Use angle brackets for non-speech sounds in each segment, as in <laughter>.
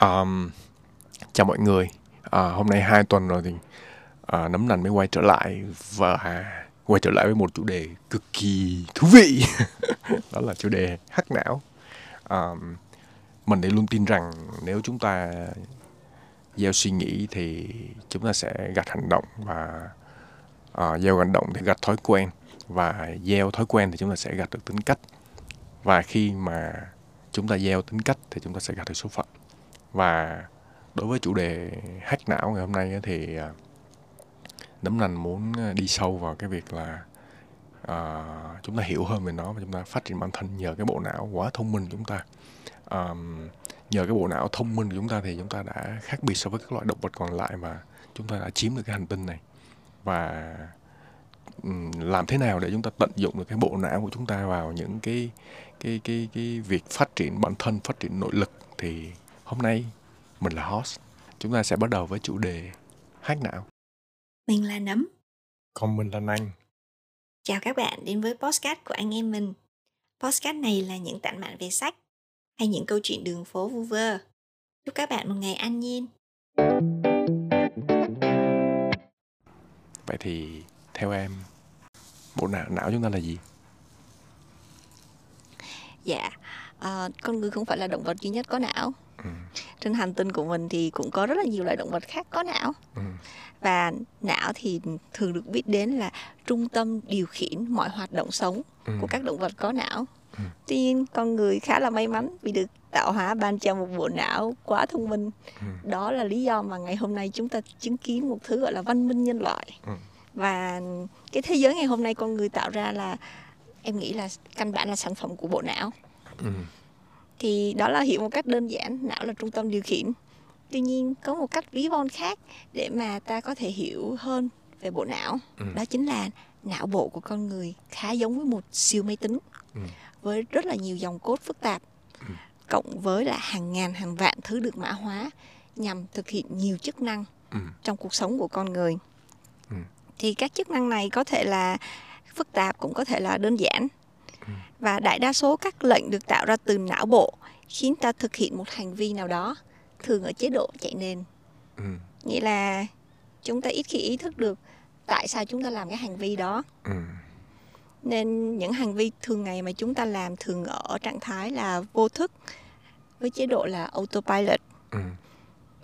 Um, chào mọi người. À, hôm nay hai tuần rồi thì à, nấm nành mới quay trở lại và quay trở lại với một chủ đề cực kỳ thú vị. <laughs> Đó là chủ đề hắc não. À, mình thì luôn tin rằng nếu chúng ta gieo suy nghĩ thì chúng ta sẽ gặt hành động và à, gieo hành động thì gặt thói quen và gieo thói quen thì chúng ta sẽ gặt được tính cách và khi mà chúng ta gieo tính cách thì chúng ta sẽ gặt được số phận và đối với chủ đề hack não ngày hôm nay thì à, đấm nấm nành muốn à, đi sâu vào cái việc là uh, chúng ta hiểu hơn về nó và chúng ta phát triển bản thân nhờ cái bộ não quá thông minh của chúng ta. Um, nhờ cái bộ não thông minh của chúng ta thì chúng ta đã khác biệt so với các loại động vật còn lại mà chúng ta đã chiếm được cái hành tinh này. Và um, làm thế nào để chúng ta tận dụng được cái bộ não của chúng ta vào những cái cái cái cái việc phát triển bản thân phát triển nội lực thì hôm nay mình là host. Chúng ta sẽ bắt đầu với chủ đề hát não. Mình là nấm. Còn mình là nanh chào các bạn đến với postcard của anh em mình. Postcard này là những tản mạn về sách hay những câu chuyện đường phố vu vơ. Chúc các bạn một ngày an nhiên. Vậy thì theo em bộ não não chúng ta là gì? Dạ uh, con người không phải là động vật duy nhất có não ừ. <laughs> trên hành tinh của mình thì cũng có rất là nhiều loại động vật khác có não ừ. và não thì thường được biết đến là trung tâm điều khiển mọi hoạt động sống ừ. của các động vật có não ừ. tuy nhiên con người khá là may mắn vì được tạo hóa ban cho một bộ não quá thông minh ừ. đó là lý do mà ngày hôm nay chúng ta chứng kiến một thứ gọi là văn minh nhân loại ừ. và cái thế giới ngày hôm nay con người tạo ra là em nghĩ là căn bản là sản phẩm của bộ não ừ. Thì đó là hiểu một cách đơn giản não là trung tâm điều khiển tuy nhiên có một cách ví von khác để mà ta có thể hiểu hơn về bộ não ừ. đó chính là não bộ của con người khá giống với một siêu máy tính ừ. với rất là nhiều dòng cốt phức tạp ừ. cộng với là hàng ngàn hàng vạn thứ được mã hóa nhằm thực hiện nhiều chức năng ừ. trong cuộc sống của con người ừ. thì các chức năng này có thể là phức tạp cũng có thể là đơn giản. Và đại đa số các lệnh được tạo ra từ não bộ khiến ta thực hiện một hành vi nào đó thường ở chế độ chạy nền ừ. nghĩa là chúng ta ít khi ý thức được tại sao chúng ta làm cái hành vi đó ừ. nên những hành vi thường ngày mà chúng ta làm thường ở trạng thái là vô thức với chế độ là autopilot ừ.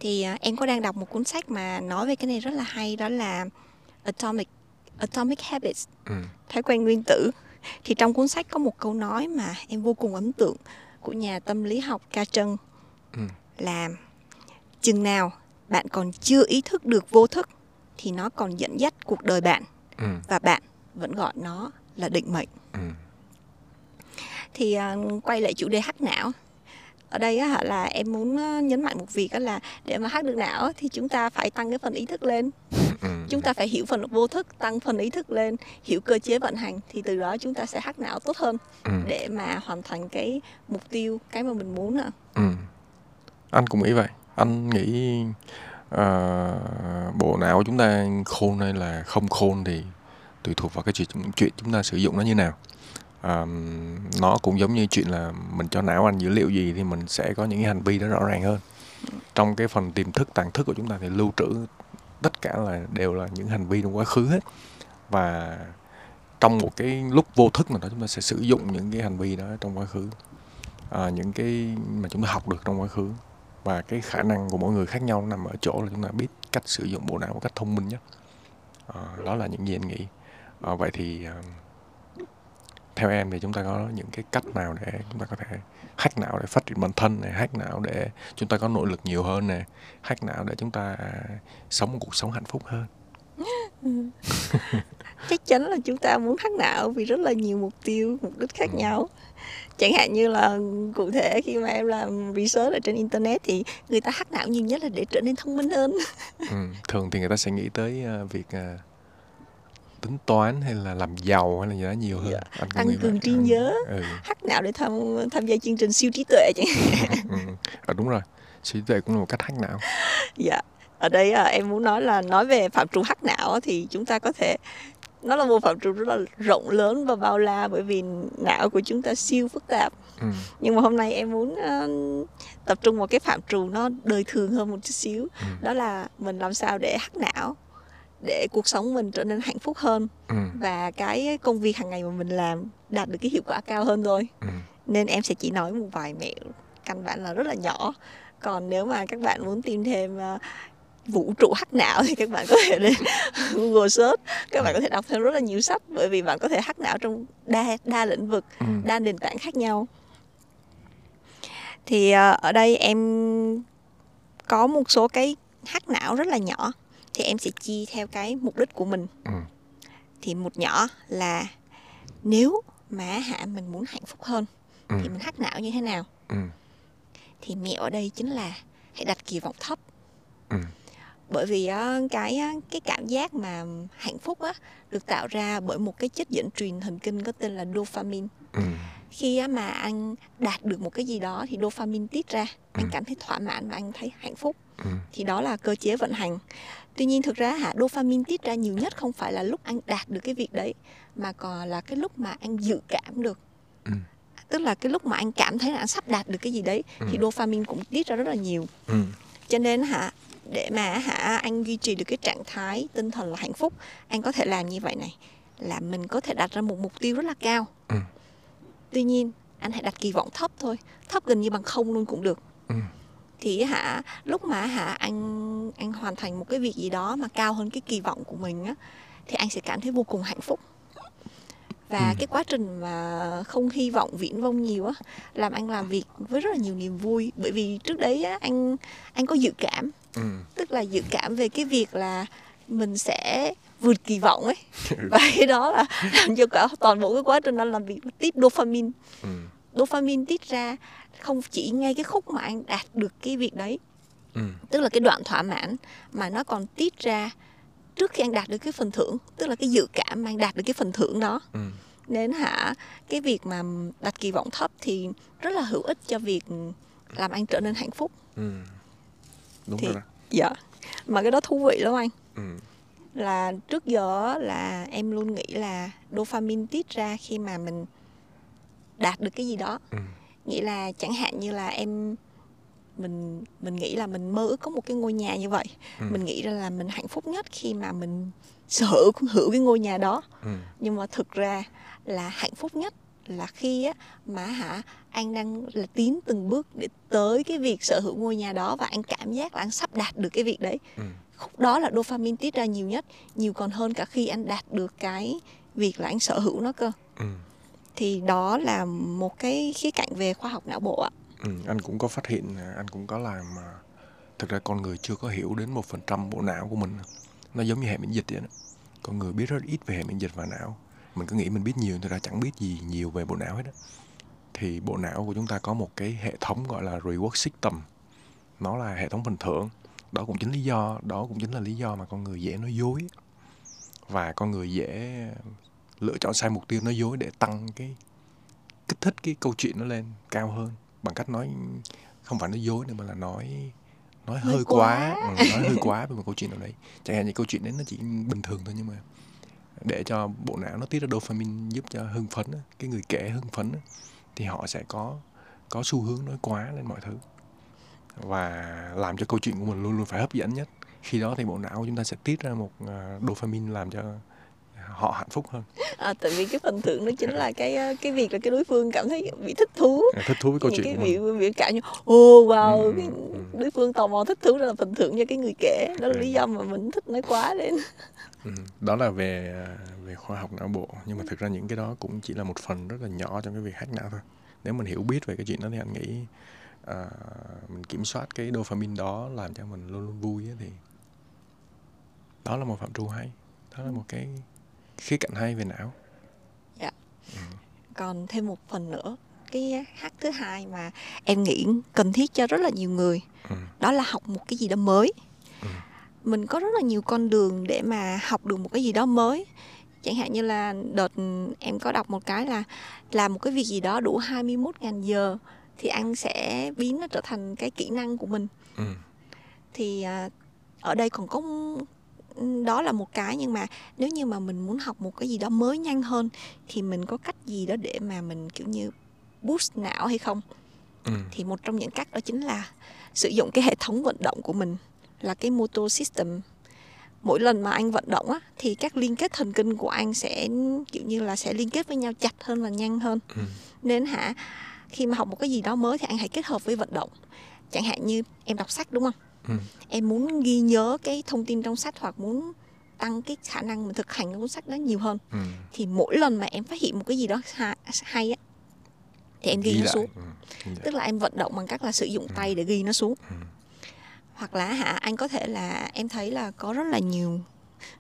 thì uh, em có đang đọc một cuốn sách mà nói về cái này rất là hay đó là atomic Atomic Habits, ừ. thói quen nguyên tử. Thì trong cuốn sách có một câu nói mà em vô cùng ấn tượng của nhà tâm lý học Ca Trân ừ. là chừng nào bạn còn chưa ý thức được vô thức thì nó còn dẫn dắt cuộc đời bạn ừ. và bạn vẫn gọi nó là định mệnh. Ừ. Thì uh, quay lại chủ đề hắc não ở đây á là em muốn nhấn mạnh một việc đó là để mà hack được não thì chúng ta phải tăng cái phần ý thức lên ừ. chúng ta phải hiểu phần vô thức tăng phần ý thức lên hiểu cơ chế vận hành thì từ đó chúng ta sẽ hack não tốt hơn ừ. để mà hoàn thành cái mục tiêu cái mà mình muốn ạ ừ. anh cũng nghĩ vậy anh nghĩ uh, bộ não của chúng ta khôn hay là không khôn thì tùy thuộc vào cái chuyện chuyện chúng ta sử dụng nó như nào um, nó cũng giống như chuyện là mình cho não anh dữ liệu gì thì mình sẽ có những cái hành vi đó rõ ràng hơn. Trong cái phần tiềm thức tàng thức của chúng ta thì lưu trữ tất cả là đều là những hành vi trong quá khứ hết. Và trong một cái lúc vô thức nào đó chúng ta sẽ sử dụng những cái hành vi đó trong quá khứ à, những cái mà chúng ta học được trong quá khứ. Và cái khả năng của mỗi người khác nhau nằm ở chỗ là chúng ta biết cách sử dụng bộ não một cách thông minh nhất. À, đó là những gì anh nghĩ. À, vậy thì uh, theo em thì chúng ta có những cái cách nào để chúng ta có thể hack não để phát triển bản thân này hack não để chúng ta có nội lực nhiều hơn này hack não để chúng ta sống một cuộc sống hạnh phúc hơn? <laughs> Chắc chắn là chúng ta muốn hack não vì rất là nhiều mục tiêu mục đích khác ừ. nhau. Chẳng hạn như là cụ thể khi mà em làm research ở trên internet thì người ta hack não nhiều nhất là để trở nên thông minh hơn. Ừ, thường thì người ta sẽ nghĩ tới uh, việc uh, tính toán hay là làm giàu hay là gì đó nhiều hơn yeah. Dạ. anh tăng cường trí nhớ ừ. hack não để tham tham gia chương trình siêu trí tuệ chẳng <laughs> ừ. à, đúng rồi siêu trí tuệ cũng là một cách hack não dạ ở đây à, em muốn nói là nói về phạm trù hack não thì chúng ta có thể nó là một phạm trù rất là rộng lớn và bao la bởi vì não của chúng ta siêu phức tạp ừ. nhưng mà hôm nay em muốn uh, tập trung vào cái phạm trù nó đời thường hơn một chút xíu Ừ. đó là mình làm sao để hắc não để cuộc sống mình trở nên hạnh phúc hơn Ừ. và cái công việc hàng ngày mà mình làm đạt được cái hiệu quả cao hơn thôi Ừ. nên em sẽ chỉ nói một vài mẹo căn bản là rất là nhỏ còn nếu mà các bạn muốn tìm thêm uh, vũ trụ hắc não thì các bạn có thể lên <laughs> Google search các bạn có thể đọc thêm rất là nhiều sách bởi vì bạn có thể hắc não trong đa đa lĩnh vực Ừ. đa nền tảng khác nhau thì ờ, ở đây em có một số cái hắc não rất là nhỏ thì em sẽ chia theo cái mục đích của mình Ừ. thì một nhỏ là nếu mà hạ mình muốn hạnh phúc hơn Ừ. thì mình hắc não như thế nào Ừ. thì mẹo ở đây chính là hãy đặt kỳ vọng thấp Ừ. bởi vì cái cái cảm giác mà hạnh phúc á được tạo ra bởi một cái chất dẫn truyền thần kinh có tên là dopamine Ừ. khi mà anh đạt được một cái gì đó thì dopamine tiết ra anh Ừ. cảm thấy thỏa mãn và anh thấy hạnh phúc Ừ. thì đó là cơ chế vận hành tuy nhiên thực ra hả dopamine tiết ra nhiều nhất không phải là lúc anh đạt được cái việc đấy mà còn là cái lúc mà anh dự cảm được Ừ. tức là cái lúc mà anh cảm thấy là anh sắp đạt được cái gì đấy thì Ừ. dopamine cũng tiết ra rất là nhiều Ừ. cho nên hả để mà hả anh duy trì được cái trạng thái tinh thần là hạnh phúc anh có thể làm như vậy này là mình có thể đặt ra một mục tiêu rất là cao Ừ. tuy nhiên anh hãy đặt kỳ vọng thấp thôi thấp gần như bằng không luôn cũng được Ừ. thì hả lúc mà hả anh anh hoàn thành một cái việc gì đó mà cao hơn cái kỳ vọng của mình á thì anh sẽ cảm thấy vô cùng hạnh phúc và Ừ. cái quá trình mà không hy vọng viễn vông nhiều á làm anh làm việc với rất là nhiều niềm vui bởi vì trước đấy á anh anh có dự cảm Ừ. tức là dự cảm về cái việc là mình sẽ vượt kỳ vọng ấy <laughs> và cái đó là làm cho cả toàn bộ cái quá trình anh làm việc tiết dopamine Ừ. dopamine tiết ra không chỉ ngay cái khúc mà anh đạt được cái việc đấy Ừ. tức là cái đoạn thỏa mãn mà nó còn tiết ra trước khi anh đạt được cái phần thưởng tức là cái dự cảm mà anh đạt được cái phần thưởng đó Ừ. nên hả cái việc mà đặt kỳ vọng thấp thì rất là hữu ích cho việc làm anh trở nên hạnh phúc Ừ. Đúng Thì- rồi đó. dạ mà cái đó thú vị lắm anh Ừ. là trước giờ là em luôn nghĩ là dopamine tiết ra khi mà mình đạt được cái gì đó Ừ. nghĩa là chẳng hạn như là em mình mình nghĩ là mình mơ ước có một cái ngôi nhà như vậy Ừ. mình nghĩ ra là mình hạnh phúc nhất khi mà mình sở hữu hữu cái ngôi nhà đó Ừ. nhưng mà thực ra là hạnh phúc nhất là khi á mà hả anh đang là tiến từng bước để tới cái việc sở hữu ngôi nhà đó và anh cảm giác là anh sắp đạt được cái việc đấy Ừ. khúc đó là dopamine tiết ra nhiều nhất nhiều còn hơn cả khi anh đạt được cái việc là anh sở hữu nó cơ Ừ thì đó là một cái khía cạnh về khoa học não bộ ạ Ừ. Anh cũng có phát hiện, à, anh cũng có làm mà thực ra con người chưa có hiểu đến một phần trăm bộ não của mình. Nó giống như hệ miễn dịch vậy đó. Con người biết rất ít về hệ miễn dịch và não. Mình cứ nghĩ mình biết nhiều, thực ra chẳng biết gì nhiều về bộ não hết á. Thì bộ não của chúng ta có một cái hệ thống gọi là reward system. Nó là hệ thống phần thưởng. Đó cũng chính lý do, đó cũng chính là lý do mà con người dễ nói dối. Và con người dễ lựa chọn sai mục tiêu nói dối để tăng cái kích thích cái câu chuyện nó lên cao hơn. Bằng cách nói không phải nói dối nữa mà là nói nói Hơi quá, quá. Ừ, nói hơi quá về một câu chuyện nào đấy. Chẳng hạn như câu chuyện đấy nó chỉ bình thường thôi nhưng mà để cho bộ não nó tiết ra dopamine giúp cho hưng phấn cái người kể hưng phấn thì họ sẽ có có xu hướng nói quá lên mọi thứ. Và làm cho câu chuyện của mình luôn luôn phải hấp dẫn nhất. Khi đó thì bộ não của chúng ta sẽ tiết ra một à, dopamine làm cho họ hạnh phúc hơn. À, tại vì cái phần thưởng nó chính là cái ờ, cái việc là cái đối phương cảm thấy bị thích thú. Thích thú với câu những chuyện cái biểu biểu cảm như ô wow Ừ, cái ừ, ừ. đối phương tò mò thích thú đó là phần thưởng cho cái người kể. Đó là Ừ. lý do mà mình thích nói quá lên Ừ, đó là về à, về khoa học não bộ. Nhưng mà thực ra những cái đó cũng chỉ là một phần rất là nhỏ trong cái việc hack não thôi. Nếu mình hiểu biết về cái chuyện đó thì anh nghĩ à, mình kiểm soát cái dopamine đó làm cho mình luôn luôn vui á thì đó là một phạm trù hay. Đó là một cái khía cạnh hay về não. Còn thêm một phần nữa cái hack thứ hai mà em nghĩ cần thiết cho rất là nhiều người ừ, đó là học một cái gì đó mới. Ừ. mình có rất là nhiều con đường để mà học được một cái gì đó mới. Chẳng hạn như là đợt em có đọc một cái là làm một cái việc gì đó đủ 21.000 giờ thì anh sẽ biến nó trở thành cái kỹ năng của mình. Ừ, thì à, ở đây còn có đó là một cái nhưng mà nếu như mà mình muốn học một cái gì đó mới nhanh hơn thì mình có cách gì đó để mà mình kiểu như boost não hay không? Ừ. thì một trong những cách đó chính là sử dụng cái hệ thống vận động của mình là cái motor system. Mỗi lần mà anh vận động á thì các liên kết thần kinh của anh sẽ kiểu như là sẽ liên kết với nhau chặt hơn và nhanh hơn. Ừ. nên hả khi mà học một cái gì đó mới thì anh hãy kết hợp với vận động. Chẳng hạn như em đọc sách đúng không Ừ. em muốn ghi nhớ cái thông tin trong sách hoặc muốn tăng cái khả năng mình thực hành cái cuốn sách đó nhiều hơn Ừ. thì mỗi lần mà em phát hiện một cái gì đó hay, hay á thì em ghi, nó lại. xuống Ừ. Ghi tức là em vận động bằng cách là sử dụng tay để ghi nó xuống Ừ. hoặc là hả anh có thể là em thấy là có rất là nhiều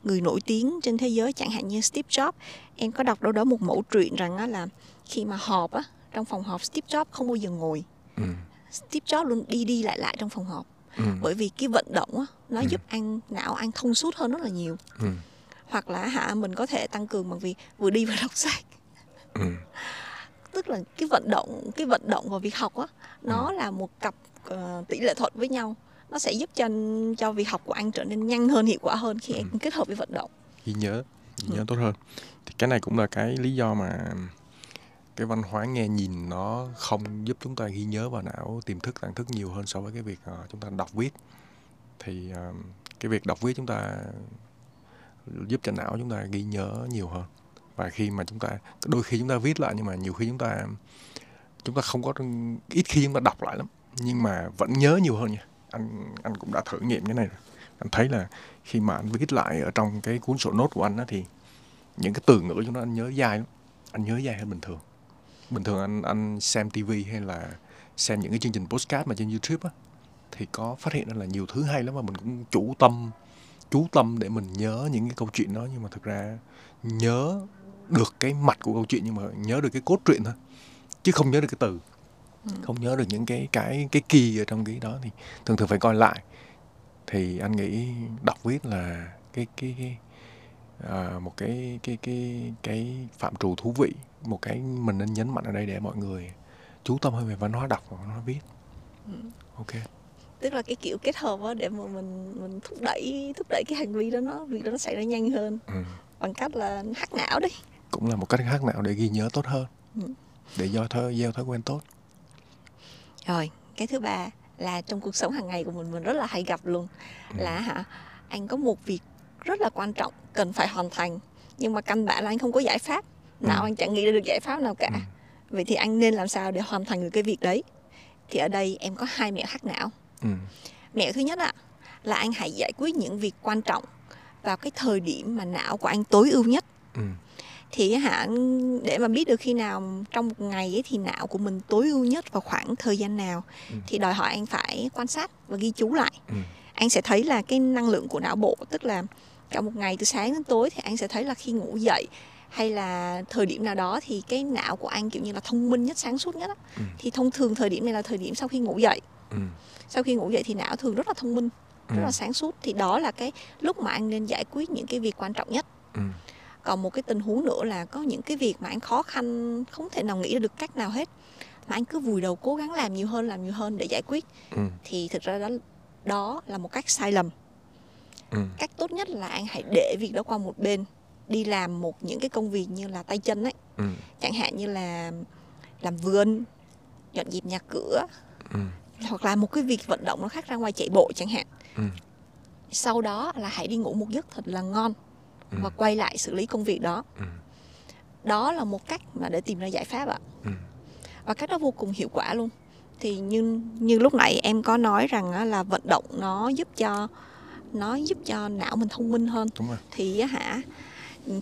người nổi tiếng trên thế giới chẳng hạn như Steve Jobs em có đọc đâu đó một mẫu truyện rằng á là khi mà họp á trong phòng họp Steve Jobs không bao giờ ngồi Ừ. Steve Jobs luôn đi đi lại lại trong phòng họp Ừ. bởi vì cái vận động á nó Ừ. giúp anh não anh thông suốt hơn rất là nhiều Ừ. hoặc là hả mình có thể tăng cường bằng việc vừa đi vừa đọc sách Ừ. tức là cái vận động cái vận động và việc học á nó là một cặp ờ, tỷ lệ thuận với nhau nó sẽ giúp cho cho việc học của anh trở nên nhanh hơn hiệu quả hơn khi anh kết hợp với vận động ghi nhớ ghi Ừ. nhớ tốt hơn thì cái này cũng là cái lý do mà cái văn hóa nghe nhìn nó không giúp chúng ta ghi nhớ vào não tiềm thức tàng thức nhiều hơn so với cái việc uh, chúng ta đọc viết. Thì uh, cái việc đọc viết chúng ta giúp cho não chúng ta ghi nhớ nhiều hơn. Và khi mà chúng ta đôi khi chúng ta viết lại nhưng mà nhiều khi chúng ta chúng ta không có ít khi chúng ta đọc lại lắm nhưng mà vẫn nhớ nhiều hơn nha. Anh anh cũng đã thử nghiệm cái này rồi. Anh thấy là khi mà anh viết lại ở trong cái cuốn sổ nốt của anh á thì những cái từ ngữ trong đó anh nhớ dài lắm. Anh nhớ dài hơn bình thường bình thường anh anh xem tivi hay là xem những cái chương trình postcard mà trên youtube á thì có phát hiện ra là nhiều thứ hay lắm mà mình cũng chủ tâm chú tâm để mình nhớ những cái câu chuyện đó. Nhưng mà thực ra nhớ được cái mạch của câu chuyện nhưng mà nhớ được cái cốt truyện thôi chứ không nhớ được cái từ. Không nhớ được những cái cái cái kỳ ở trong cái đó thì thường thường phải coi lại. Thì anh nghĩ đọc viết là cái cái, cái à, một cái cái cái cái phạm trù thú vị một cái mình nên nhấn mạnh ở đây để mọi người chú tâm hơn về văn hóa đọc và văn hóa viết. Ok. Tức là cái kiểu kết hợp á để mà mình mình thúc đẩy thúc đẩy cái hành vi đó nó việc đó nó xảy ra nhanh hơn. Ừ. bằng cách là hack não đấy cũng là một cách khác nào để ghi nhớ tốt hơn. Ừ. để do thói gieo thói quen tốt. Rồi cái thứ ba là trong cuộc sống hàng ngày của mình mình rất là hay gặp luôn. Là hả anh có một việc rất là quan trọng cần phải hoàn thành nhưng mà căn bản là anh không có giải pháp nào Ừ. anh chẳng nghĩ ra được giải pháp nào cả Ừ. vậy thì anh nên làm sao để hoàn thành được cái việc đấy thì ở đây em có hai mẹo hack não ừ. mẹo thứ nhất ạ là anh hãy giải quyết những việc quan trọng vào cái thời điểm mà não của anh tối ưu nhất Ừ. thì hả để mà biết được khi nào trong một ngày ấy thì não của mình tối ưu nhất vào khoảng thời gian nào Ừ. thì đòi hỏi anh phải quan sát và ghi chú lại Ừ. anh sẽ thấy là cái năng lượng của não bộ tức là cả một ngày từ sáng đến tối thì anh sẽ thấy là khi ngủ dậy hay là thời điểm nào đó thì cái não của anh kiểu như là thông minh nhất sáng suốt nhất. Ừ. thì thông thường thời điểm này là thời điểm sau khi ngủ dậy Ừ. sau khi ngủ dậy thì não thường rất là thông minh rất Ừ. là sáng suốt thì đó là cái lúc mà anh nên giải quyết những cái việc quan trọng nhất Ừ. còn một cái tình huống nữa là có những cái việc mà anh khó khăn không thể nào nghĩ ra được cách nào hết mà anh cứ vùi đầu cố gắng làm nhiều hơn làm nhiều hơn để giải quyết Ừ. thì thực ra đó đó là một cách sai lầm Ừ. cách tốt nhất là anh hãy để việc đó qua một bên đi làm một những cái công việc như là tay chân ấy Ừ. chẳng hạn như là làm vườn dọn dẹp nhà cửa Ừ. hoặc là một cái việc vận động nó khác ra ngoài chạy bộ chẳng hạn Ừ. sau đó là hãy đi ngủ một giấc thật là ngon Ừ. và quay lại xử lý công việc đó Ừ. đó là một cách mà để tìm ra giải pháp ạ Ừ. và cách đó vô cùng hiệu quả luôn thì như như lúc nãy em có nói rằng là vận động nó giúp cho nó giúp cho não mình thông minh hơn. Đúng rồi. Thì á hả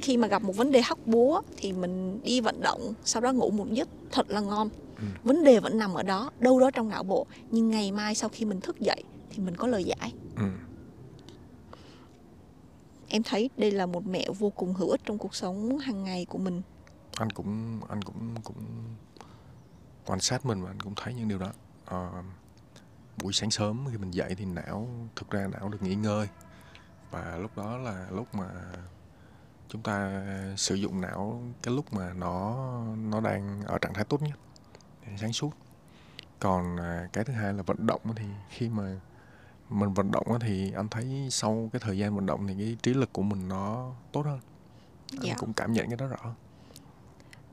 khi mà gặp một vấn đề hóc búa thì mình đi vận động sau đó ngủ một giấc thật là ngon. Ừ. vấn đề vẫn nằm ở đó đâu đó trong não bộ. Nhưng ngày mai sau khi mình thức dậy thì mình có lời giải. Ừ. em thấy đây là một mẹo vô cùng hữu ích trong cuộc sống hàng ngày của mình. Anh cũng anh cũng cũng quan sát mình và anh cũng thấy những điều đó. Ờ, buổi sáng sớm khi mình dậy thì não thực ra não được nghỉ ngơi. Và lúc đó là lúc mà chúng ta sử dụng não cái lúc mà nó nó đang ở trạng thái tốt nhất sáng suốt. Còn à, cái thứ hai là vận động thì khi mà mình vận động thì anh thấy sau cái thời gian vận động thì cái trí lực của mình nó tốt hơn. Anh Dạ. cũng cảm nhận cái đó rõ.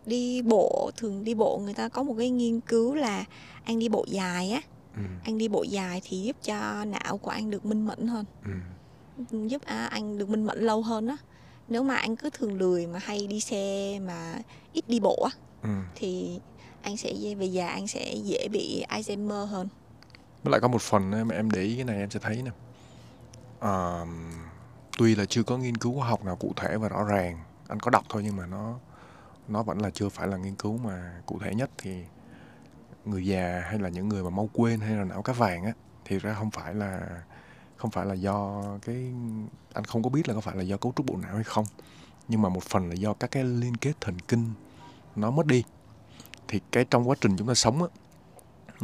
Đi bộ thường đi bộ người ta có một cái nghiên cứu là anh đi bộ dài á ừ, anh đi bộ dài thì giúp cho não của anh được minh mẫn hơn. Ừ, giúp à, anh được minh mẫn lâu hơn á. Nếu mà anh cứ thường lười mà hay đi xe mà ít đi bộ á ừ. thì anh sẽ về già anh sẽ dễ bị Alzheimer hơn. Với lại có một phần mà em để ý cái này em sẽ thấy nè. À, tuy là chưa có nghiên cứu khoa học nào cụ thể và rõ ràng anh có đọc thôi nhưng mà nó nó vẫn là chưa phải là nghiên cứu mà cụ thể nhất thì người già hay là những người mà mau quên hay là não cá vàng á thì ra không phải là không phải là do cái anh không có biết là có phải là do cấu trúc bộ não hay không nhưng mà một phần là do các cái liên kết thần kinh nó mất đi. Thì cái trong quá trình chúng ta sống á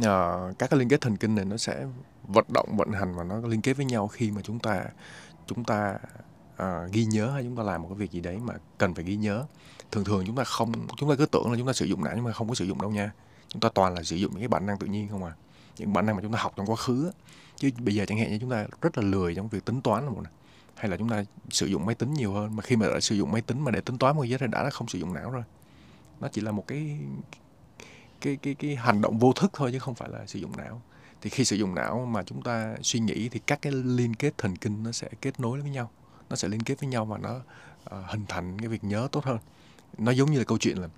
uh, các cái liên kết thần kinh này nó sẽ vận động vận hành và nó liên kết với nhau khi mà chúng ta chúng ta uh, ghi nhớ hay chúng ta làm một cái việc gì đấy mà cần phải ghi nhớ. Thường thường chúng ta không chúng ta cứ tưởng là chúng ta sử dụng não nhưng mà không có sử dụng đâu nha chúng ta toàn là sử dụng những cái bản năng tự nhiên không à. Những bản năng mà chúng ta học trong quá khứ chứ bây giờ chẳng hạn như chúng ta rất là lười trong việc tính toán một này hay là chúng ta sử dụng máy tính nhiều hơn mà khi mà đã sử dụng máy tính mà để tính toán một cái gì thì đã là không sử dụng não rồi. Nó chỉ là một cái cái cái cái hành động vô thức thôi chứ không phải là sử dụng não. Thì khi sử dụng não mà chúng ta suy nghĩ thì các cái liên kết thần kinh nó sẽ kết nối với nhau. Nó sẽ liên kết với nhau và nó uh, hình thành cái việc nhớ tốt hơn. Nó giống như là câu chuyện là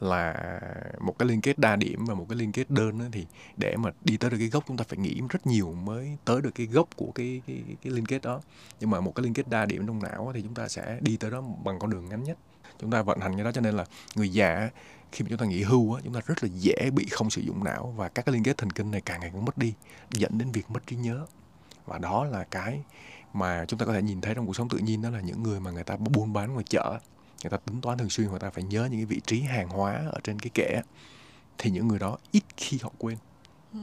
là một cái liên kết đa điểm và một cái liên kết đơn thì để mà đi tới được cái gốc chúng ta phải nghĩ rất nhiều mới tới được cái gốc của cái cái cái, liên kết đó. Nhưng mà một cái liên kết đa điểm trong não thì chúng ta sẽ đi tới đó bằng con đường ngắn nhất. Chúng ta vận hành cái đó cho nên là người già khi mà chúng ta nghỉ hưu á, chúng ta rất là dễ bị không sử dụng não và các cái liên kết thần kinh này càng ngày càng mất đi dẫn đến việc mất trí nhớ. Và đó là cái mà chúng ta có thể nhìn thấy trong cuộc sống tự nhiên đó là những người mà người ta buôn bán ngoài chợ người ta tính toán thường xuyên người ta phải nhớ những cái vị trí hàng hóa ở trên cái kệ thì những người đó ít khi họ quên. Ừ.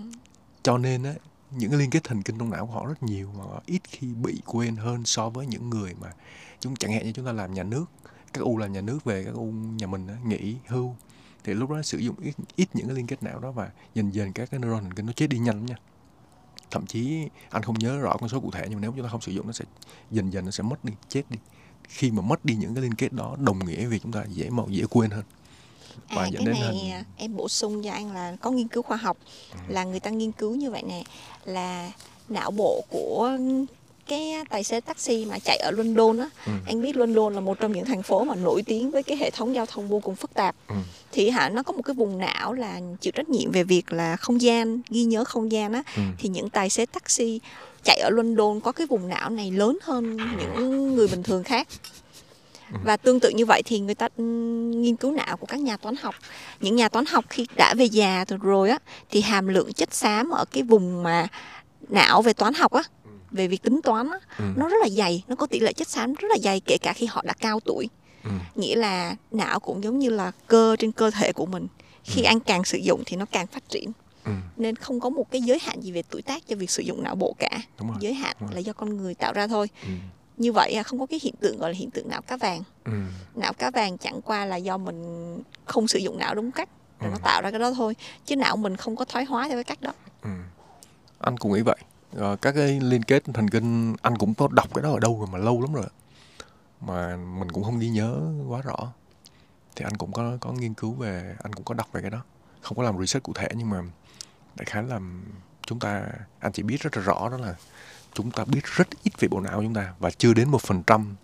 cho nên á những cái liên kết thần kinh trong não của họ rất nhiều mà ít khi bị quên hơn so với những người mà chúng chẳng hạn như chúng ta làm nhà nước các u làm nhà nước về các u nhà mình á, nghỉ hưu thì lúc đó sử dụng ít, ít những cái liên kết não đó và dần dần các cái neuron thần kinh nó chết đi nhanh lắm nha. Thậm chí anh không nhớ rõ con số cụ thể nhưng mà nếu chúng ta không sử dụng nó sẽ dần dần nó sẽ mất đi chết đi khi mà mất đi những cái liên kết đó đồng nghĩa việc chúng ta dễ màu dễ quên hơn và À, dẫn cái đến này hình- à, em bổ sung cho anh là có nghiên cứu khoa học Ừ. là người ta nghiên cứu như vậy nè là não bộ của cái tài xế taxi mà chạy ở London á Ừ. anh biết London là một trong những thành phố mà nổi tiếng với cái hệ thống giao thông vô cùng phức tạp Ừ. thì hả nó có một cái vùng não là chịu trách nhiệm về việc là không gian ghi nhớ không gian á Ừ. thì những tài xế taxi chạy ở London có cái vùng não này lớn hơn những người bình thường khác và tương tự như vậy thì người ta ừm, nghiên cứu não của các nhà toán học những nhà toán học khi đã về già rồi á thì hàm lượng chất xám ở cái vùng mà não về toán học á về việc tính toán á Ừ. nó rất là dày nó có tỷ lệ chất xám rất là dày kể cả khi họ đã cao tuổi Ừ. nghĩa là não cũng giống như là cơ trên cơ thể của mình khi anh càng sử dụng thì nó càng phát triển Ừ. nên không có một cái giới hạn gì về tuổi tác cho việc sử dụng não bộ cả Đúng rồi. giới hạn Đúng rồi. là do con người tạo ra thôi Ừ. như vậy không có cái hiện tượng gọi là hiện tượng não cá vàng Ừ. não cá vàng chẳng qua là do mình không sử dụng não đúng cách rồi nó Ừ. tạo ra cái đó thôi chứ não mình không có thoái hóa theo cái cách đó Ừ. Anh cũng nghĩ vậy. Ờ, các cái liên kết thần kinh anh cũng có đọc cái đó ở đâu rồi mà lâu lắm rồi. Mà mình cũng không ghi nhớ quá rõ. Thì anh cũng có có nghiên cứu về, anh cũng có đọc về cái đó. Không có làm research cụ thể nhưng mà đại khái là chúng ta anh chỉ biết rất là rõ đó là chúng ta biết rất ít về bộ não chúng ta và chưa đến một phần trăm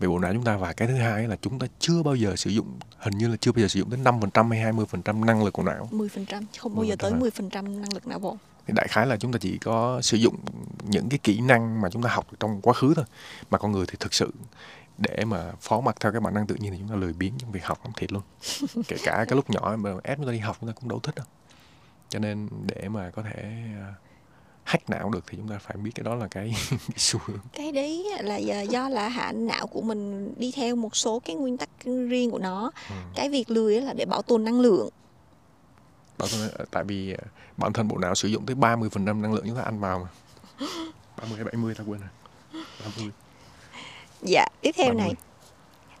về bộ não chúng ta và cái thứ hai là chúng ta chưa bao giờ sử dụng hình như là chưa bao giờ sử dụng đến 5% hay 20% năng lực của não 10% chứ không bao giờ 10% tới à? 10% năng lực não bộ thì đại khái là chúng ta chỉ có sử dụng những cái kỹ năng mà chúng ta học trong quá khứ thôi. Mà con người thì thực sự để mà phó mặc theo cái bản năng tự nhiên thì chúng ta lười biếng trong việc học lắm thiệt luôn. <laughs> Kể cả cái lúc nhỏ mà ép chúng ta đi học chúng ta cũng đâu thích đâu. Cho nên để mà có thể uh, hack não được thì chúng ta phải biết cái đó là cái, <laughs> cái xu hướng. Cái đấy là do- là hạ não của mình đi theo một số cái nguyên tắc riêng của nó. Ừ. cái việc lười là để bảo tồn năng lượng Nói, ờ, tại vì ờ, bản thân bộ não sử dụng tới 30% năng lượng chúng ta ăn vào mà. 30 hay 70 ta quên rồi. 30 dạ tiếp theo 30. này.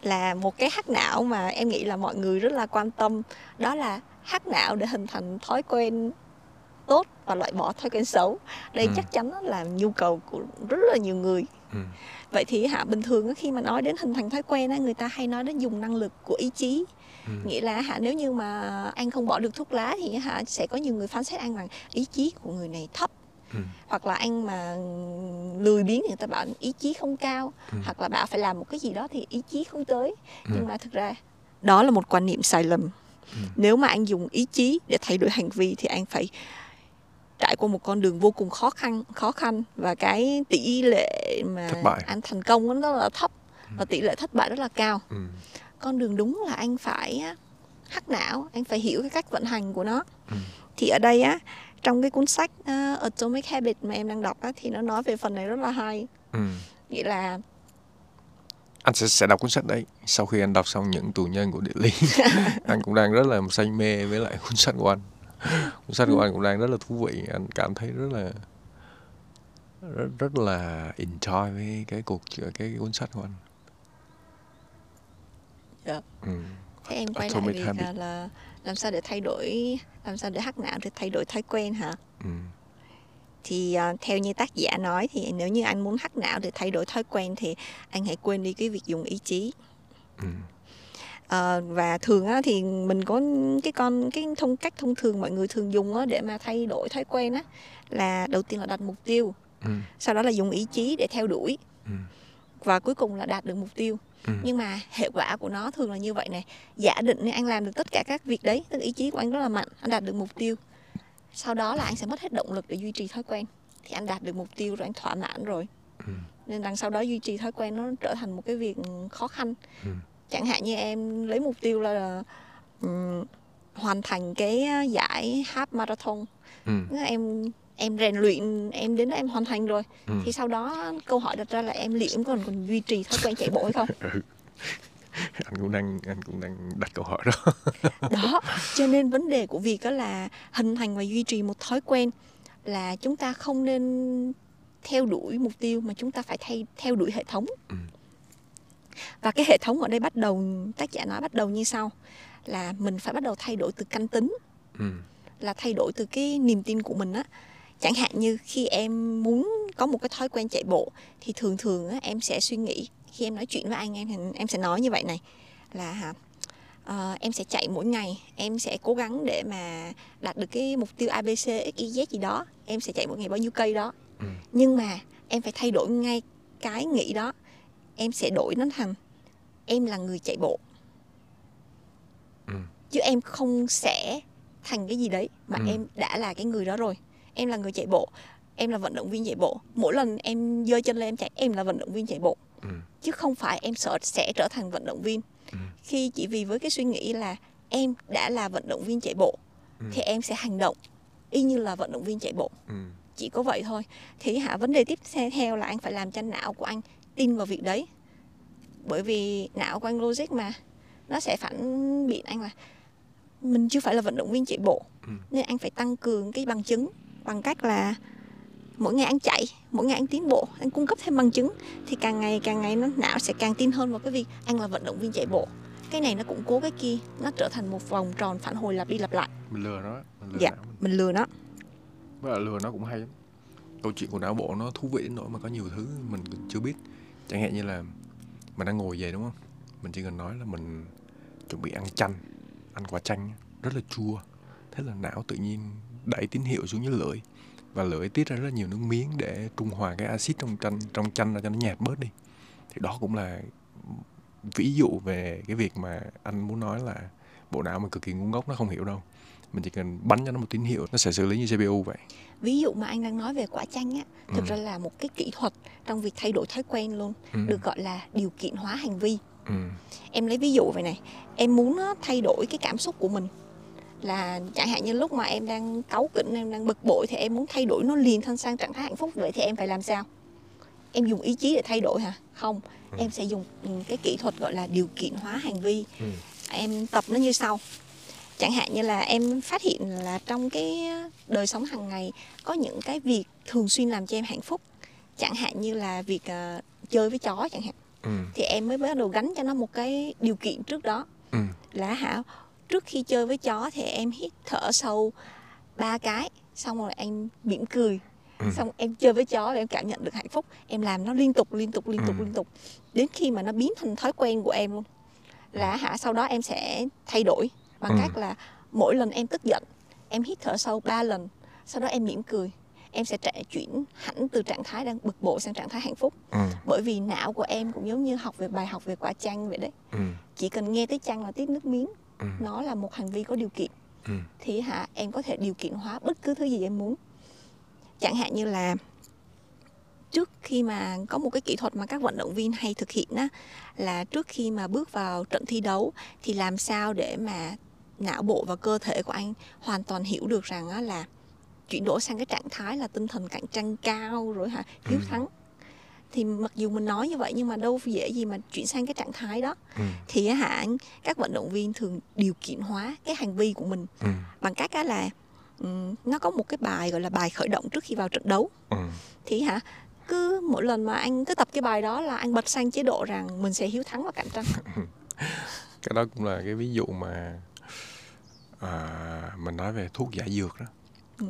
Là một cái hack não mà em nghĩ là mọi người rất là quan tâm. Đó là hack não để hình thành thói quen tốt và loại bỏ thói quen xấu. Đây Ừ. chắc chắn là nhu cầu của rất là nhiều người. Ừ, vậy thì hạ bình thường khi mà nói đến hình thành thói quen á, người ta hay nói đến dùng năng lực của ý chí ừ, nghĩa là hạ nếu như mà anh không bỏ được thuốc lá thì hạ sẽ có nhiều người phán xét anh rằng ý chí của người này thấp. Ừ, hoặc là anh mà lười biếng thì người ta bảo ý chí không cao. Ừ. hoặc là bảo phải làm một cái gì đó thì ý chí không tới. Ừ. nhưng mà thực ra đó là một quan niệm sai lầm. Ừ. nếu mà anh dùng ý chí để thay đổi hành vi thì anh phải trải qua một con đường vô cùng khó khăn khó khăn. Và cái tỷ lệ mà anh thành công nó rất là thấp. Và tỷ lệ thất bại rất là cao. Ừ, con đường đúng là anh phải hack não anh phải hiểu cái cách vận hành của nó. Ừ. thì ở đây á trong cái cuốn sách uh, Atomic Habit mà em đang đọc á, thì nó nói về phần này rất là hay. Ừ. nghĩa là anh sẽ sẽ đọc cuốn sách đấy sau khi anh đọc xong những tù nhân của địa lý. <laughs> Anh cũng đang rất là say mê với lại cuốn sách của anh. Cuốn sách của anh cũng đang rất là thú vị. Anh cảm thấy rất là rất, rất là enjoy với cái cuộc cái, cái cuốn sách của anh Dạ. ừ. thế em quay Atomic lại việc Habit. là, là làm sao để thay đổi làm sao để hack não để thay đổi thói quen hả Ừ. thì à, theo như tác giả nói thì nếu như anh muốn hack não để thay đổi thói quen thì anh hãy quên đi cái việc dùng ý chí Ừ. Ờ, và thường á, thì mình có cái con cái thông cách thông thường mọi người thường dùng á, để mà thay đổi thói quen á là đầu tiên là đặt mục tiêu Ừ. sau đó là dùng ý chí để theo đuổi Ừ. và cuối cùng là đạt được mục tiêu Ừ. nhưng mà hệ quả của nó thường là như vậy này giả định nếu anh làm được tất cả các việc đấy tức ý chí của anh rất là mạnh anh đạt được mục tiêu sau đó là anh sẽ mất hết động lực để duy trì thói quen thì anh đạt được mục tiêu rồi anh thỏa mãn rồi Ừ. nên đằng sau đó duy trì thói quen nó trở thành một cái việc khó khăn Ừ. chẳng hạn như em lấy mục tiêu là ừm, hoàn thành cái giải half marathon Ừ. Em em rèn luyện em đến đó em hoàn thành rồi Ừ. thì sau đó câu hỏi đặt ra là em liệu em còn còn duy trì thói quen chạy bộ hay không <laughs> Ừ. anh cũng đang anh cũng đang đặt câu hỏi đó <laughs> đó cho nên vấn đề của việc đó là hình thành và duy trì một thói quen là chúng ta không nên theo đuổi mục tiêu mà chúng ta phải thay theo đuổi hệ thống Ừ. và cái hệ thống ở đây bắt đầu tác giả nói bắt đầu như sau là mình phải bắt đầu thay đổi từ canh tính ừ. là thay đổi từ cái niềm tin của mình á chẳng hạn như khi em muốn có một cái thói quen chạy bộ thì thường thường á, em sẽ suy nghĩ khi em nói chuyện với anh em thì em sẽ nói như vậy này là hả ờ, em sẽ chạy mỗi ngày em sẽ cố gắng để mà đạt được cái mục tiêu abc xyz gì đó em sẽ chạy mỗi ngày bao nhiêu cây đó Ừ. nhưng mà em phải thay đổi ngay cái nghĩ đó em sẽ đổi nó thành em là người chạy bộ Ừ. chứ em không sẽ thành cái gì đấy mà Ừ. em đã là cái người đó rồi em là người chạy bộ em là vận động viên chạy bộ mỗi lần em giơ chân lên em chạy em là vận động viên chạy bộ Ừ. chứ không phải em sợ sẽ trở thành vận động viên Ừ. khi chỉ vì với cái suy nghĩ là em đã là vận động viên chạy bộ Ừ. thì em sẽ hành động y như là vận động viên chạy bộ Ừ. chỉ có vậy thôi thì hả vấn đề tiếp theo là anh phải làm cho não của anh tin vào việc đấy bởi vì não của anh logic mà nó sẽ phản biện anh là mình chưa phải là vận động viên chạy bộ Ừ. nên anh phải tăng cường cái bằng chứng bằng cách là mỗi ngày anh chạy mỗi ngày anh tiến bộ anh cung cấp thêm bằng chứng thì càng ngày càng ngày nó não sẽ càng tin hơn vào cái việc anh là vận động viên chạy bộ. Cái này nó cũng cố cái kia nó trở thành một vòng tròn phản hồi lặp đi lặp lại. Mình lừa nó mình lừa dạ não mình. mình lừa nó. Với lại lừa nó cũng hay lắm. Câu chuyện của não bộ nó thú vị đến nỗi mà có nhiều thứ mình chưa biết. Chẳng hạn như là mình đang ngồi về đúng không? Mình chỉ cần nói là mình chuẩn bị ăn chanh ăn quả chanh rất là chua. Thế là não tự nhiên đẩy tín hiệu xuống dưới lưỡi và lưỡi tiết ra rất là nhiều nước miếng để trung hòa cái axit trong chanh trong chanh ra cho nó nhạt bớt đi thì đó cũng là ví dụ về cái việc mà anh muốn nói là bộ não mình cực kỳ ngu ngốc nó không hiểu đâu mình chỉ cần bắn cho nó một tín hiệu nó sẽ xử lý như CPU vậy ví dụ mà anh đang nói về quả chanh á thực Ừ. ra là một cái kỹ thuật trong việc thay đổi thói quen luôn ừ. được gọi là điều kiện hóa hành vi ừ. em lấy ví dụ vậy này em muốn thay đổi cái cảm xúc của mình là chẳng hạn như lúc mà em đang cáu kỉnh em đang bực bội thì em muốn thay đổi nó liền thân sang trạng thái hạnh phúc. Vậy thì em phải làm sao? Em dùng ý chí để thay đổi hả? Không Ừ. em sẽ dùng ừ, cái kỹ thuật gọi là điều kiện hóa hành vi. Ừ. em tập nó như sau. Chẳng hạn như là em phát hiện là trong cái đời sống hàng ngày có những cái việc thường xuyên làm cho em hạnh phúc. Chẳng hạn như là việc ờ, chơi với chó chẳng hạn. Ừ. thì em mới bắt đầu gắn cho nó một cái điều kiện trước đó. Ừ. là hả trước khi chơi với chó thì em hít thở sâu ba cái xong rồi em mỉm cười. Ừ. xong em chơi với chó và em cảm nhận được hạnh phúc. Em làm nó liên tục liên tục liên tục Ừ. liên tục. Đến khi mà nó biến thành thói quen của em luôn là hả sau đó em sẽ thay đổi bằng Ừ. cách là mỗi lần em tức giận em hít thở sâu 3 lần sau đó em mỉm cười. Em sẽ trẻ chuyển hẳn từ trạng thái đang bực bội sang trạng thái hạnh phúc. Ừ, bởi vì não của em cũng giống như học về bài học về quả chanh vậy đấy. Ừ, chỉ cần nghe tới chanh là tiết nước miếng ừ, nó là một hành vi có điều kiện. Ừ, thì hả em có thể điều kiện hóa bất cứ thứ gì em muốn. Chẳng hạn như là trước khi mà có một cái kỹ thuật mà các vận động viên hay thực hiện á là trước khi mà bước vào trận thi đấu thì làm sao để mà não bộ và cơ thể của anh hoàn toàn hiểu được rằng á là chuyển đổi sang cái trạng thái là tinh thần cạnh tranh cao rồi hả hiếu Ừ. thắng thì mặc dù mình nói như vậy nhưng mà đâu dễ gì mà chuyển sang cái trạng thái đó. Ừ, thì hả các vận động viên thường điều kiện hóa cái hành vi của mình ừ, bằng cách á là ừm, nó có một cái bài gọi là bài khởi động trước khi vào trận đấu. Ừ, thì hả cứ mỗi lần mà anh cứ tập cái bài đó là anh bật sang chế độ rằng mình sẽ hiếu thắng và cạnh tranh. <laughs> Cái đó cũng là cái ví dụ mà à, mình nói về thuốc giải dược đó. Ừ.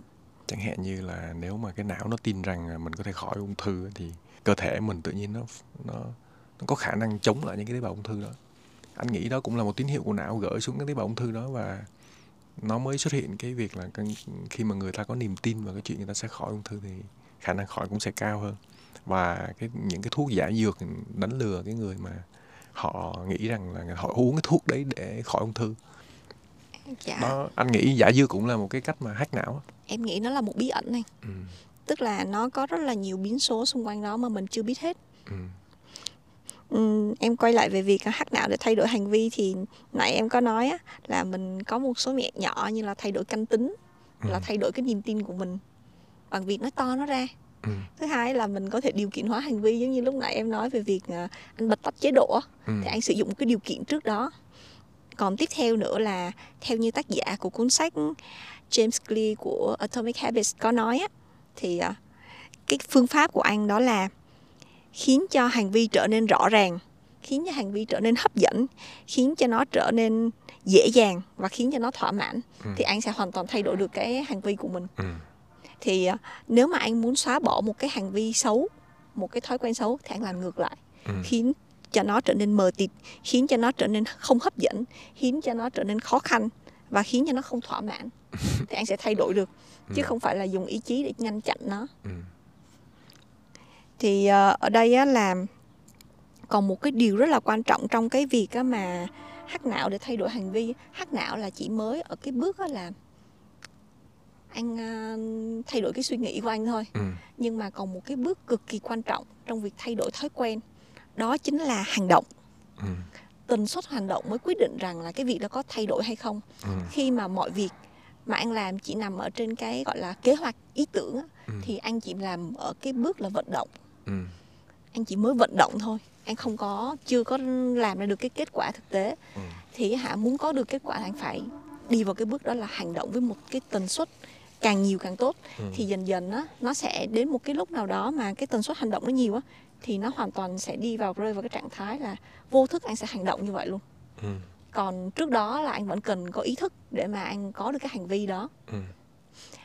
chẳng hạn như là nếu mà cái não nó tin rằng mình có thể khỏi ung thư thì cơ thể mình tự nhiên nó nó nó có khả năng chống lại những cái tế bào ung thư đó. Anh nghĩ đó cũng là một tín hiệu của não gửi xuống cái tế bào ung thư đó và nó mới xuất hiện cái việc là khi mà người ta có niềm tin vào cái chuyện người ta sẽ khỏi ung thư thì khả năng khỏi cũng sẽ cao hơn. Và cái những cái thuốc giả dược đánh lừa cái người mà họ nghĩ rằng là họ uống cái thuốc đấy để khỏi ung thư. Dạ. Đó anh nghĩ giả dược cũng là một cái cách mà hack não em nghĩ nó là một bí ẩn này. Ừ, tức là nó có rất là nhiều biến số xung quanh đó mà mình chưa biết hết. Ừ, Ừm, em quay lại về việc hack não để thay đổi hành vi thì nãy em có nói á, là mình có một số mẹo nhỏ như là thay đổi canh tính ừ, là thay đổi cái niềm tin của mình bằng việc nói to nó ra. Ừ, thứ hai là mình có thể điều kiện hóa hành vi giống như lúc nãy em nói về việc à, anh bật tắt chế độ ừ, thì anh sử dụng cái điều kiện trước đó. Còn tiếp theo nữa là theo như tác giả của cuốn sách James Clear của Atomic Habits có nói á thì à, cái phương pháp của anh đó là khiến cho hành vi trở nên rõ ràng khiến cho hành vi trở nên hấp dẫn khiến cho nó trở nên dễ dàng và khiến cho nó thỏa mãn Ừ. thì anh sẽ hoàn toàn thay đổi được cái hành vi của mình. Ừ, thì à, nếu mà anh muốn xóa bỏ một cái hành vi xấu một cái thói quen xấu thì anh làm ngược lại ừ, khiến cho nó trở nên mờ tịt khiến cho nó trở nên không hấp dẫn khiến cho nó trở nên khó khăn và khiến cho nó không thỏa mãn <laughs> thì anh sẽ thay đổi được chứ không phải là dùng ý chí để ngăn chặn nó. Ừ, thì ờ, ở đây á là còn một cái điều rất là quan trọng trong cái việc á mà hack não để thay đổi hành vi. Hack não là chỉ mới ở cái bước á là anh ờ, thay đổi cái suy nghĩ của anh thôi. Ừ, nhưng mà còn một cái bước cực kỳ quan trọng trong việc thay đổi thói quen đó chính là hành động. Ừ, tần suất hành động mới quyết định rằng là cái việc đó có thay đổi hay không. Ừ, khi mà mọi việc mà anh làm chỉ nằm ở trên cái gọi là kế hoạch ý tưởng Ừ. thì anh chỉ làm ở cái bước là vận động. Ừ, anh chỉ mới vận động thôi anh không có chưa có làm ra được cái kết quả thực tế. Ừ, thì hả muốn có được kết quả anh phải đi vào cái bước đó là hành động với một cái tần suất càng nhiều càng tốt. Ừ, thì dần dần á nó sẽ đến một cái lúc nào đó mà cái tần suất hành động nó nhiều á thì nó hoàn toàn sẽ đi vào rơi vào cái trạng thái là vô thức anh sẽ hành động như vậy luôn. Ừ, còn trước đó là anh vẫn cần có ý thức để mà anh có được cái hành vi đó. Ừ,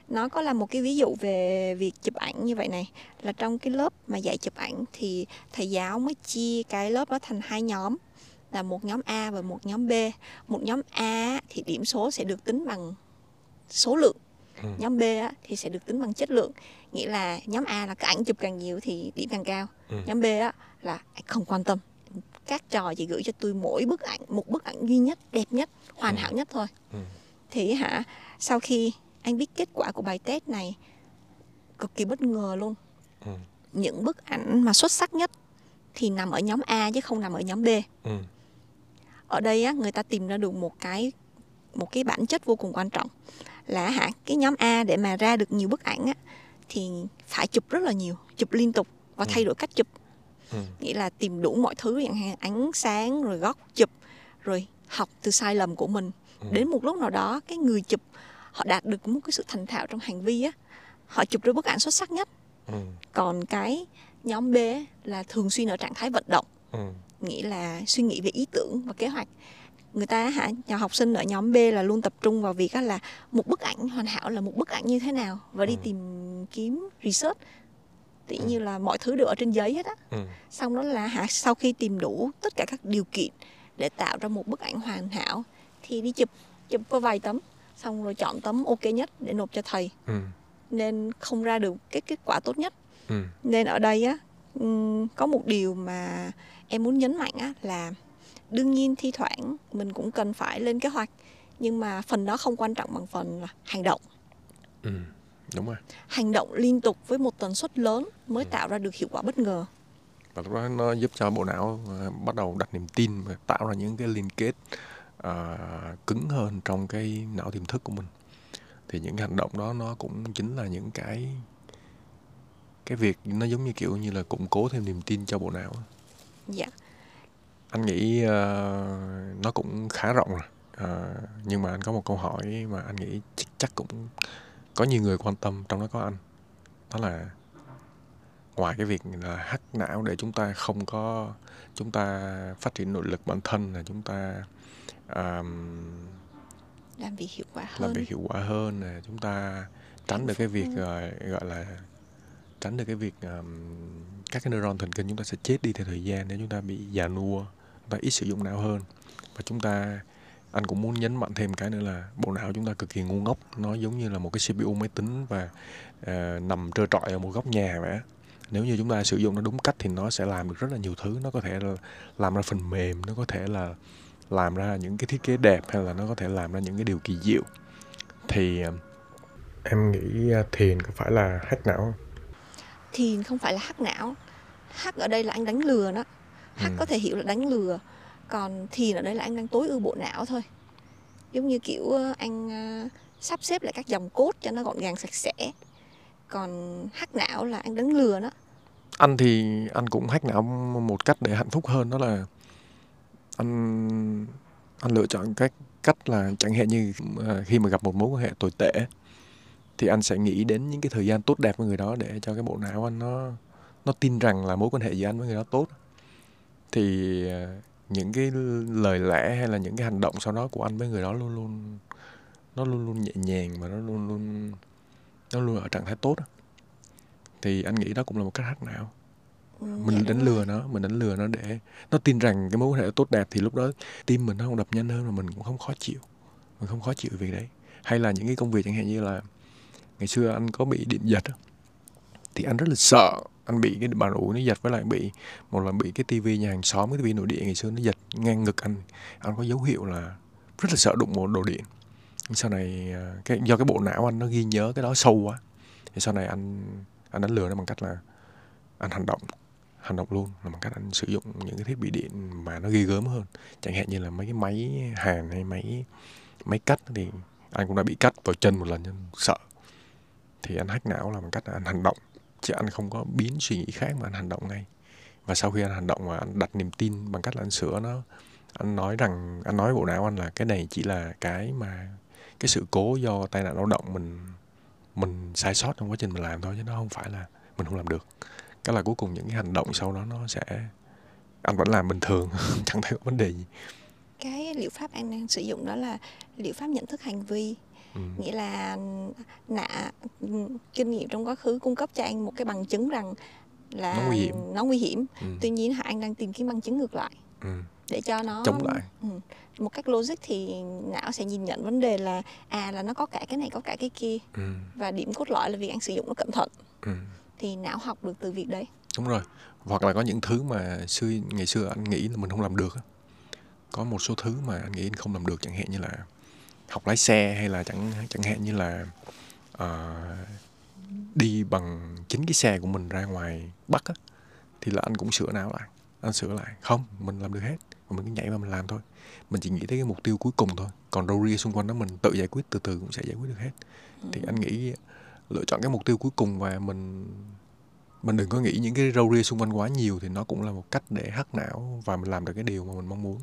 nó có là một cái ví dụ về việc chụp ảnh như vậy này. Là trong cái lớp mà dạy chụp ảnh thì thầy giáo mới chia cái lớp đó thành hai nhóm. Là một nhóm A và một nhóm B. Một nhóm A thì điểm số sẽ được tính bằng số lượng. Ừ. nhóm B á, thì sẽ được tính bằng chất lượng. Nghĩa là nhóm A là cái ảnh chụp càng nhiều thì điểm càng cao. Ừ. nhóm B á, là không quan tâm các trò chỉ gửi cho tôi mỗi bức ảnh một bức ảnh duy nhất đẹp nhất hoàn Ừ. hảo nhất thôi. Ừ. thì hả sau khi anh biết kết quả của bài test này cực kỳ bất ngờ luôn. Ừ. những bức ảnh mà xuất sắc nhất thì nằm ở nhóm A chứ không nằm ở nhóm B. Ừ, ở đây á người ta tìm ra được một cái một cái bản chất vô cùng quan trọng. Là hả cái nhóm A để mà ra được nhiều bức ảnh á thì phải chụp rất là nhiều chụp liên tục và thay đổi cách chụp ừ, nghĩa là tìm đủ mọi thứ chẳng hạn ánh sáng rồi góc chụp rồi học từ sai lầm của mình. Ừ. đến một lúc nào đó cái người chụp họ đạt được một cái sự thành thạo trong hành vi á họ chụp được bức ảnh xuất sắc nhất. Ừ, còn cái nhóm B là thường xuyên ở trạng thái vận động. Ừ, nghĩa là suy nghĩ về ý tưởng và kế hoạch. Người ta hả nhà học sinh ở nhóm B là luôn tập trung vào việc là một bức ảnh hoàn hảo là một bức ảnh như thế nào và đi ừ. tìm kiếm research tỉ ừ. như là mọi thứ đều ở trên giấy hết á ừ. xong đó là hả sau khi tìm đủ tất cả các điều kiện để tạo ra một bức ảnh hoàn hảo thì đi chụp chụp có vài tấm xong rồi chọn tấm ok nhất để nộp cho thầy ừ. nên không ra được cái kết quả tốt nhất ừ. nên ở đây á có một điều mà em muốn nhấn mạnh á là đương nhiên thi thoảng mình cũng cần phải lên kế hoạch nhưng mà phần đó không quan trọng bằng phần là hành động ừ, đúng rồi. Hành động liên tục với một tần suất lớn mới ừ. tạo ra được hiệu quả bất ngờ. Và lúc đó nó giúp cho bộ não uh, bắt đầu đặt niềm tin và tạo ra những cái liên kết uh, cứng hơn trong cái não tiềm thức của mình. Thì những hành động đó nó cũng chính là những cái cái việc nó giống như kiểu như là củng cố thêm niềm tin cho bộ não. Dạ. Anh nghĩ uh, nó cũng khá rộng rồi. Uh, nhưng mà anh có một câu hỏi mà anh nghĩ chắc, chắc cũng có nhiều người quan tâm trong đó có anh. Đó là ngoài cái việc là hắc não để chúng ta không có chúng ta phát triển nội lực bản thân là chúng ta um, làm việc hiệu quả hơn làm việc hiệu quả hơn là chúng ta tránh được cái việc uh, gọi là tránh được cái việc um, các cái neuron thần kinh chúng ta sẽ chết đi theo thời gian nếu chúng ta bị già nua chúng ta ít sử dụng não hơn. Và chúng ta anh cũng muốn nhấn mạnh thêm cái nữa là bộ não chúng ta cực kỳ ngu ngốc. Nó giống như là một cái CPU máy tính và uh, nằm trơ trọi ở một góc nhà vậy nếu như chúng ta sử dụng nó đúng cách thì nó sẽ làm được rất là nhiều thứ. Nó có thể là làm ra phần mềm nó có thể là làm ra những cái thiết kế đẹp hay là nó có thể làm ra những cái điều kỳ diệu. Thì uh, em nghĩ uh, thiền có phải là hack não không? thiền không phải là hack não. Hack ở đây là anh đánh lừa đó. Hack ừ. có thể hiểu là đánh lừa còn thiền ở đây là anh đang tối ưu bộ não thôi. Giống như kiểu ờ, anh ờ, sắp xếp lại các dòng cốt cho nó gọn gàng, sạch sẽ. Còn hack não là anh đánh lừa đó. Anh thì anh cũng hack não một cách để hạnh phúc hơn, đó là anh anh lựa chọn cách cách là chẳng hạn như ờ, khi mà gặp một mối quan hệ tồi tệ thì anh sẽ nghĩ đến những cái thời gian tốt đẹp với người đó để cho cái bộ não anh nó nó tin rằng là mối quan hệ giữa anh với người đó tốt. Thì những cái lời lẽ hay là những cái hành động sau đó của anh với người đó luôn luôn nó luôn luôn nhẹ nhàng và nó luôn luôn nó luôn ở trạng thái tốt thì anh nghĩ đó cũng là một cách hack não ừ, mình đánh lừa nó mình đánh lừa nó để nó tin rằng cái mối quan hệ tốt đẹp thì lúc đó tim mình nó không đập nhanh hơn và mình cũng không khó chịu mình không khó chịu việc đấy. Hay là những cái công việc chẳng hạn như là ngày xưa anh có bị điện giật thì anh rất là sợ anh bị cái bàn ủi nó giật với lại bị một là bị cái tivi nhà hàng xóm, cái tivi nội địa ngày xưa nó giật ngang ngực anh. Anh có dấu hiệu là rất là sợ đụng một đồ điện. Sau này à, cái, do cái bộ não anh nó ghi nhớ cái đó sâu quá, thì sau này anh anh đánh lừa nó bằng cách là anh hành động hành động luôn, là bằng cách anh sử dụng những cái thiết bị điện mà nó ghi gớm hơn. Chẳng hạn như là mấy cái máy hàn hay máy máy cắt thì anh cũng đã bị cắt vào chân một lần nên sợ. Thì anh hack não là bằng cách là anh hành động chứ anh không có biến suy nghĩ khác mà anh hành động ngay. Và sau khi anh hành động và anh đặt niềm tin bằng cách là anh sửa nó, anh nói rằng, anh nói bộ não anh là cái này chỉ là cái mà, cái sự cố do tai nạn lao động mình mình sai sót trong quá trình mình làm thôi, chứ nó không phải là mình không làm được. Cái là cuối cùng những cái hành động sau đó nó sẽ, anh vẫn làm bình thường, <laughs> chẳng thấy có vấn đề gì. Cái liệu pháp anh đang sử dụng đó là liệu pháp nhận thức hành vi ừ. nghĩa là nạ kinh nghiệm trong quá khứ cung cấp cho anh một cái bằng chứng rằng là nó nguy hiểm, nó nguy hiểm. Ừ. tuy nhiên anh đang tìm kiếm bằng chứng ngược lại ừ. để cho nó chống lại ừ. một cách logic thì não sẽ nhìn nhận vấn đề là à là nó có cả cái này có cả cái kia ừ. và điểm cốt lõi là việc anh sử dụng nó cẩn thận ừ. thì não học được từ việc đấy đúng rồi hoặc là có những thứ mà xưa ngày xưa anh nghĩ là mình không làm được có một số thứ mà anh nghĩ anh không làm được chẳng hạn như là học lái xe hay là chẳng chẳng hạn như là uh, đi bằng chính cái xe của mình ra ngoài bắc á, thì là anh cũng sửa não lại anh sửa lại. Không mình làm được hết mình cứ nhảy vào mình làm thôi. Mình chỉ nghĩ tới cái mục tiêu cuối cùng thôi còn đâu ria xung quanh đó mình tự giải quyết từ từ cũng sẽ giải quyết được hết. Thì anh nghĩ lựa chọn cái mục tiêu cuối cùng và mình mình đừng có nghĩ những cái râu ria xung quanh quá nhiều thì nó cũng là một cách để hắc não và mình làm được cái điều mà mình mong muốn.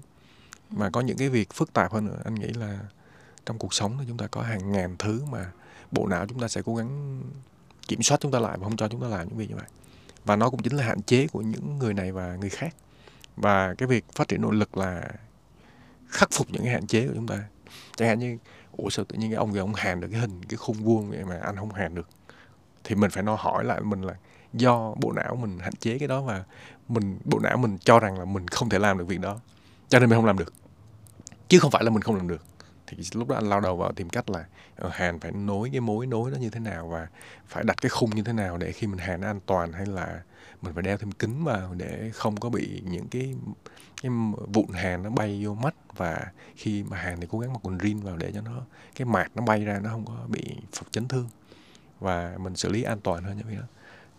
Mà có những cái việc phức tạp hơn nữa anh nghĩ là trong cuộc sống thì chúng ta có hàng ngàn thứ mà bộ não chúng ta sẽ cố gắng kiểm soát chúng ta lại và không cho chúng ta làm những việc như vậy. Và nó cũng chính là hạn chế của những người này và người khác. Và cái việc phát triển nội lực là khắc phục những cái hạn chế của chúng ta. Chẳng hạn như, ủa sao tự nhiên cái ông kia ông hàn được cái hình, cái khung vuông vậy mà anh không hàn được? Thì mình phải nó hỏi lại mình là do bộ não mình hạn chế cái đó và mình, bộ não mình cho rằng là mình không thể làm được việc đó. Cho nên mình không làm được. Chứ không phải là mình không làm được thì lúc đó anh lao đầu vào tìm cách là ờ, hàn phải nối cái mối nối nó như thế nào và phải đặt cái khung như thế nào để khi mình hàn nó an toàn hay là mình phải đeo thêm kính vào để không có bị những cái cái vụn hàn nó bay vô mắt và khi mà hàn thì cố gắng mặc quần jean vào để cho nó, cái mạt nó bay ra nó không có bị phật chấn thương và mình xử lý an toàn hơn như vậy đó.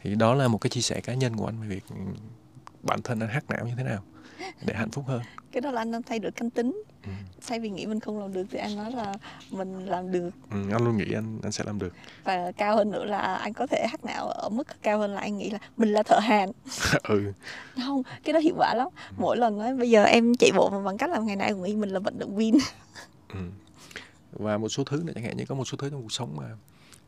Thì đó là một cái chia sẻ cá nhân của anh về việc bản thân anh hát não như thế nào để hạnh phúc hơn. Cái đó là anh đang thay đổi căn tính. Ừ. thay vì nghĩ mình không làm được thì anh nói là mình làm được. Ừ, anh luôn nghĩ anh anh sẽ làm được. Và cao hơn nữa là anh có thể hát não ở mức cao hơn là anh nghĩ là mình là thợ hàn. <laughs> Ừ. Không cái đó hiệu quả lắm. Mỗi lần nói bây giờ em chạy bộ bằng cách là ngày nay cũng nghĩ mình là vận động viên. Ừ. và một số thứ nữa chẳng hạn như có một số thứ trong cuộc sống mà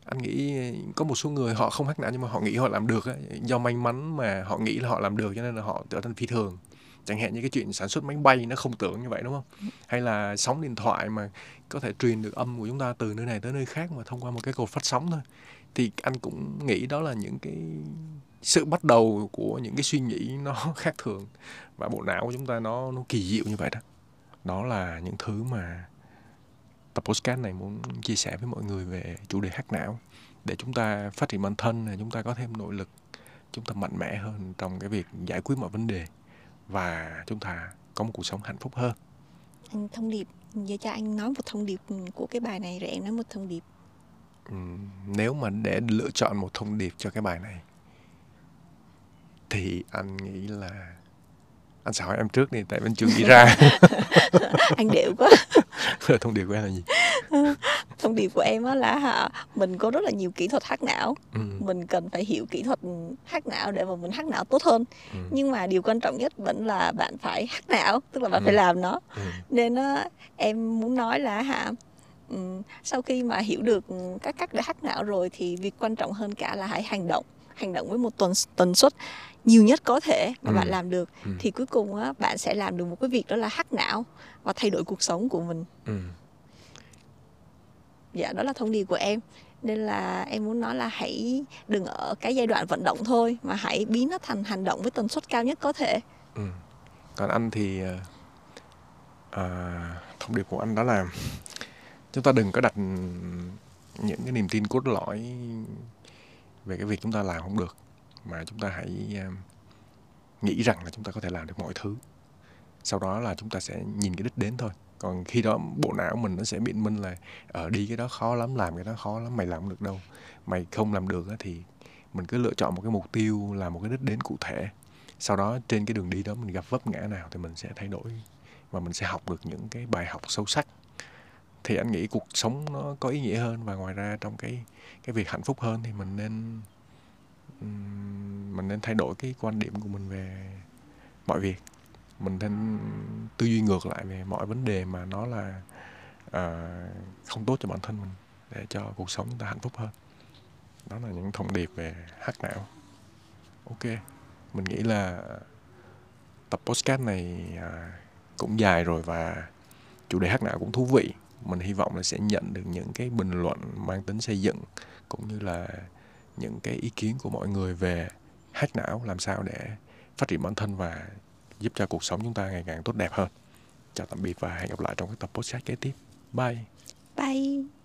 anh nghĩ có một số người họ không hát não nhưng mà họ nghĩ họ làm được ấy. do may mắn mà họ nghĩ là họ làm được cho nên là họ trở thành phi thường chẳng hạn như cái chuyện sản xuất máy bay nó không tưởng như vậy đúng không? Hay là sóng điện thoại mà có thể truyền được âm của chúng ta từ nơi này tới nơi khác mà thông qua một cái cột phát sóng thôi. Thì anh cũng nghĩ đó là những cái sự bắt đầu của những cái suy nghĩ nó <laughs> khác thường và bộ não của chúng ta nó nó kỳ diệu như vậy đó. Đó là những thứ mà tập podcast này muốn chia sẻ với mọi người về chủ đề hack não để chúng ta phát triển bản thân chúng ta có thêm nội lực chúng ta mạnh mẽ hơn trong cái việc giải quyết mọi vấn đề và chúng ta có một cuộc sống hạnh phúc hơn. Anh thông điệp giờ cho anh nói một thông điệp của cái bài này rồi em nói một thông điệp. Ừ, nếu mà để lựa chọn một thông điệp cho cái bài này thì anh nghĩ là anh sẽ hỏi em trước đi tại bên chưa nghĩ ra. <laughs> Anh điệu quá. <laughs> Thông điệp của em là gì thông điệp của em á là hả mình có rất là nhiều kỹ thuật hack não ừ. mình cần phải hiểu kỹ thuật hack não để mà mình hack não tốt hơn ừ. nhưng mà điều quan trọng nhất vẫn là bạn phải hack não tức là bạn ừ. phải làm nó ừ. nên á em muốn nói là hả ừ, sau khi mà hiểu được các cách để hack não rồi thì việc quan trọng hơn cả là hãy hành động hành động với một tuần tần suất nhiều nhất có thể mà ừ. bạn làm được ừ. thì cuối cùng á bạn sẽ làm được một cái việc đó là hack não và thay đổi cuộc sống của mình ừ dạ đó là thông điệp của em. Nên là em muốn nói là hãy đừng ở cái giai đoạn vận động thôi mà hãy biến nó thành hành động với tần suất cao nhất có thể. Ừ. còn anh thì à, thông điệp của anh đó là chúng ta đừng có đặt những cái niềm tin cốt lõi về cái việc chúng ta làm không được mà chúng ta hãy ờ, nghĩ rằng là chúng ta có thể làm được mọi thứ. Sau đó là chúng ta sẽ nhìn cái đích đến thôi còn khi đó bộ não mình nó sẽ biện minh là ở đi cái đó khó lắm, làm cái đó khó lắm, mày làm không được đâu. Mày không làm được thì mình cứ lựa chọn một cái mục tiêu, là một cái đích đến cụ thể. Sau đó trên cái đường đi đó mình gặp vấp ngã nào thì mình sẽ thay đổi và mình sẽ học được những cái bài học sâu sắc. Thì anh nghĩ cuộc sống nó có ý nghĩa hơn và ngoài ra trong cái cái việc hạnh phúc hơn thì mình nên mình nên thay đổi cái quan điểm của mình về mọi việc mình nên tư duy ngược lại về mọi vấn đề mà nó là uh, không tốt cho bản thân mình để cho cuộc sống chúng ta hạnh phúc hơn. Đó là những thông điệp về hack não. Ok mình nghĩ là tập podcast này uh, cũng dài rồi và chủ đề hack não cũng thú vị. Mình hy vọng là sẽ nhận được những cái bình luận mang tính xây dựng cũng như là những cái ý kiến của mọi người về hack não làm sao để phát triển bản thân và giúp cho cuộc sống chúng ta ngày càng tốt đẹp hơn. Chào tạm biệt và hẹn gặp lại trong các tập podcast kế tiếp. Bye. Bye.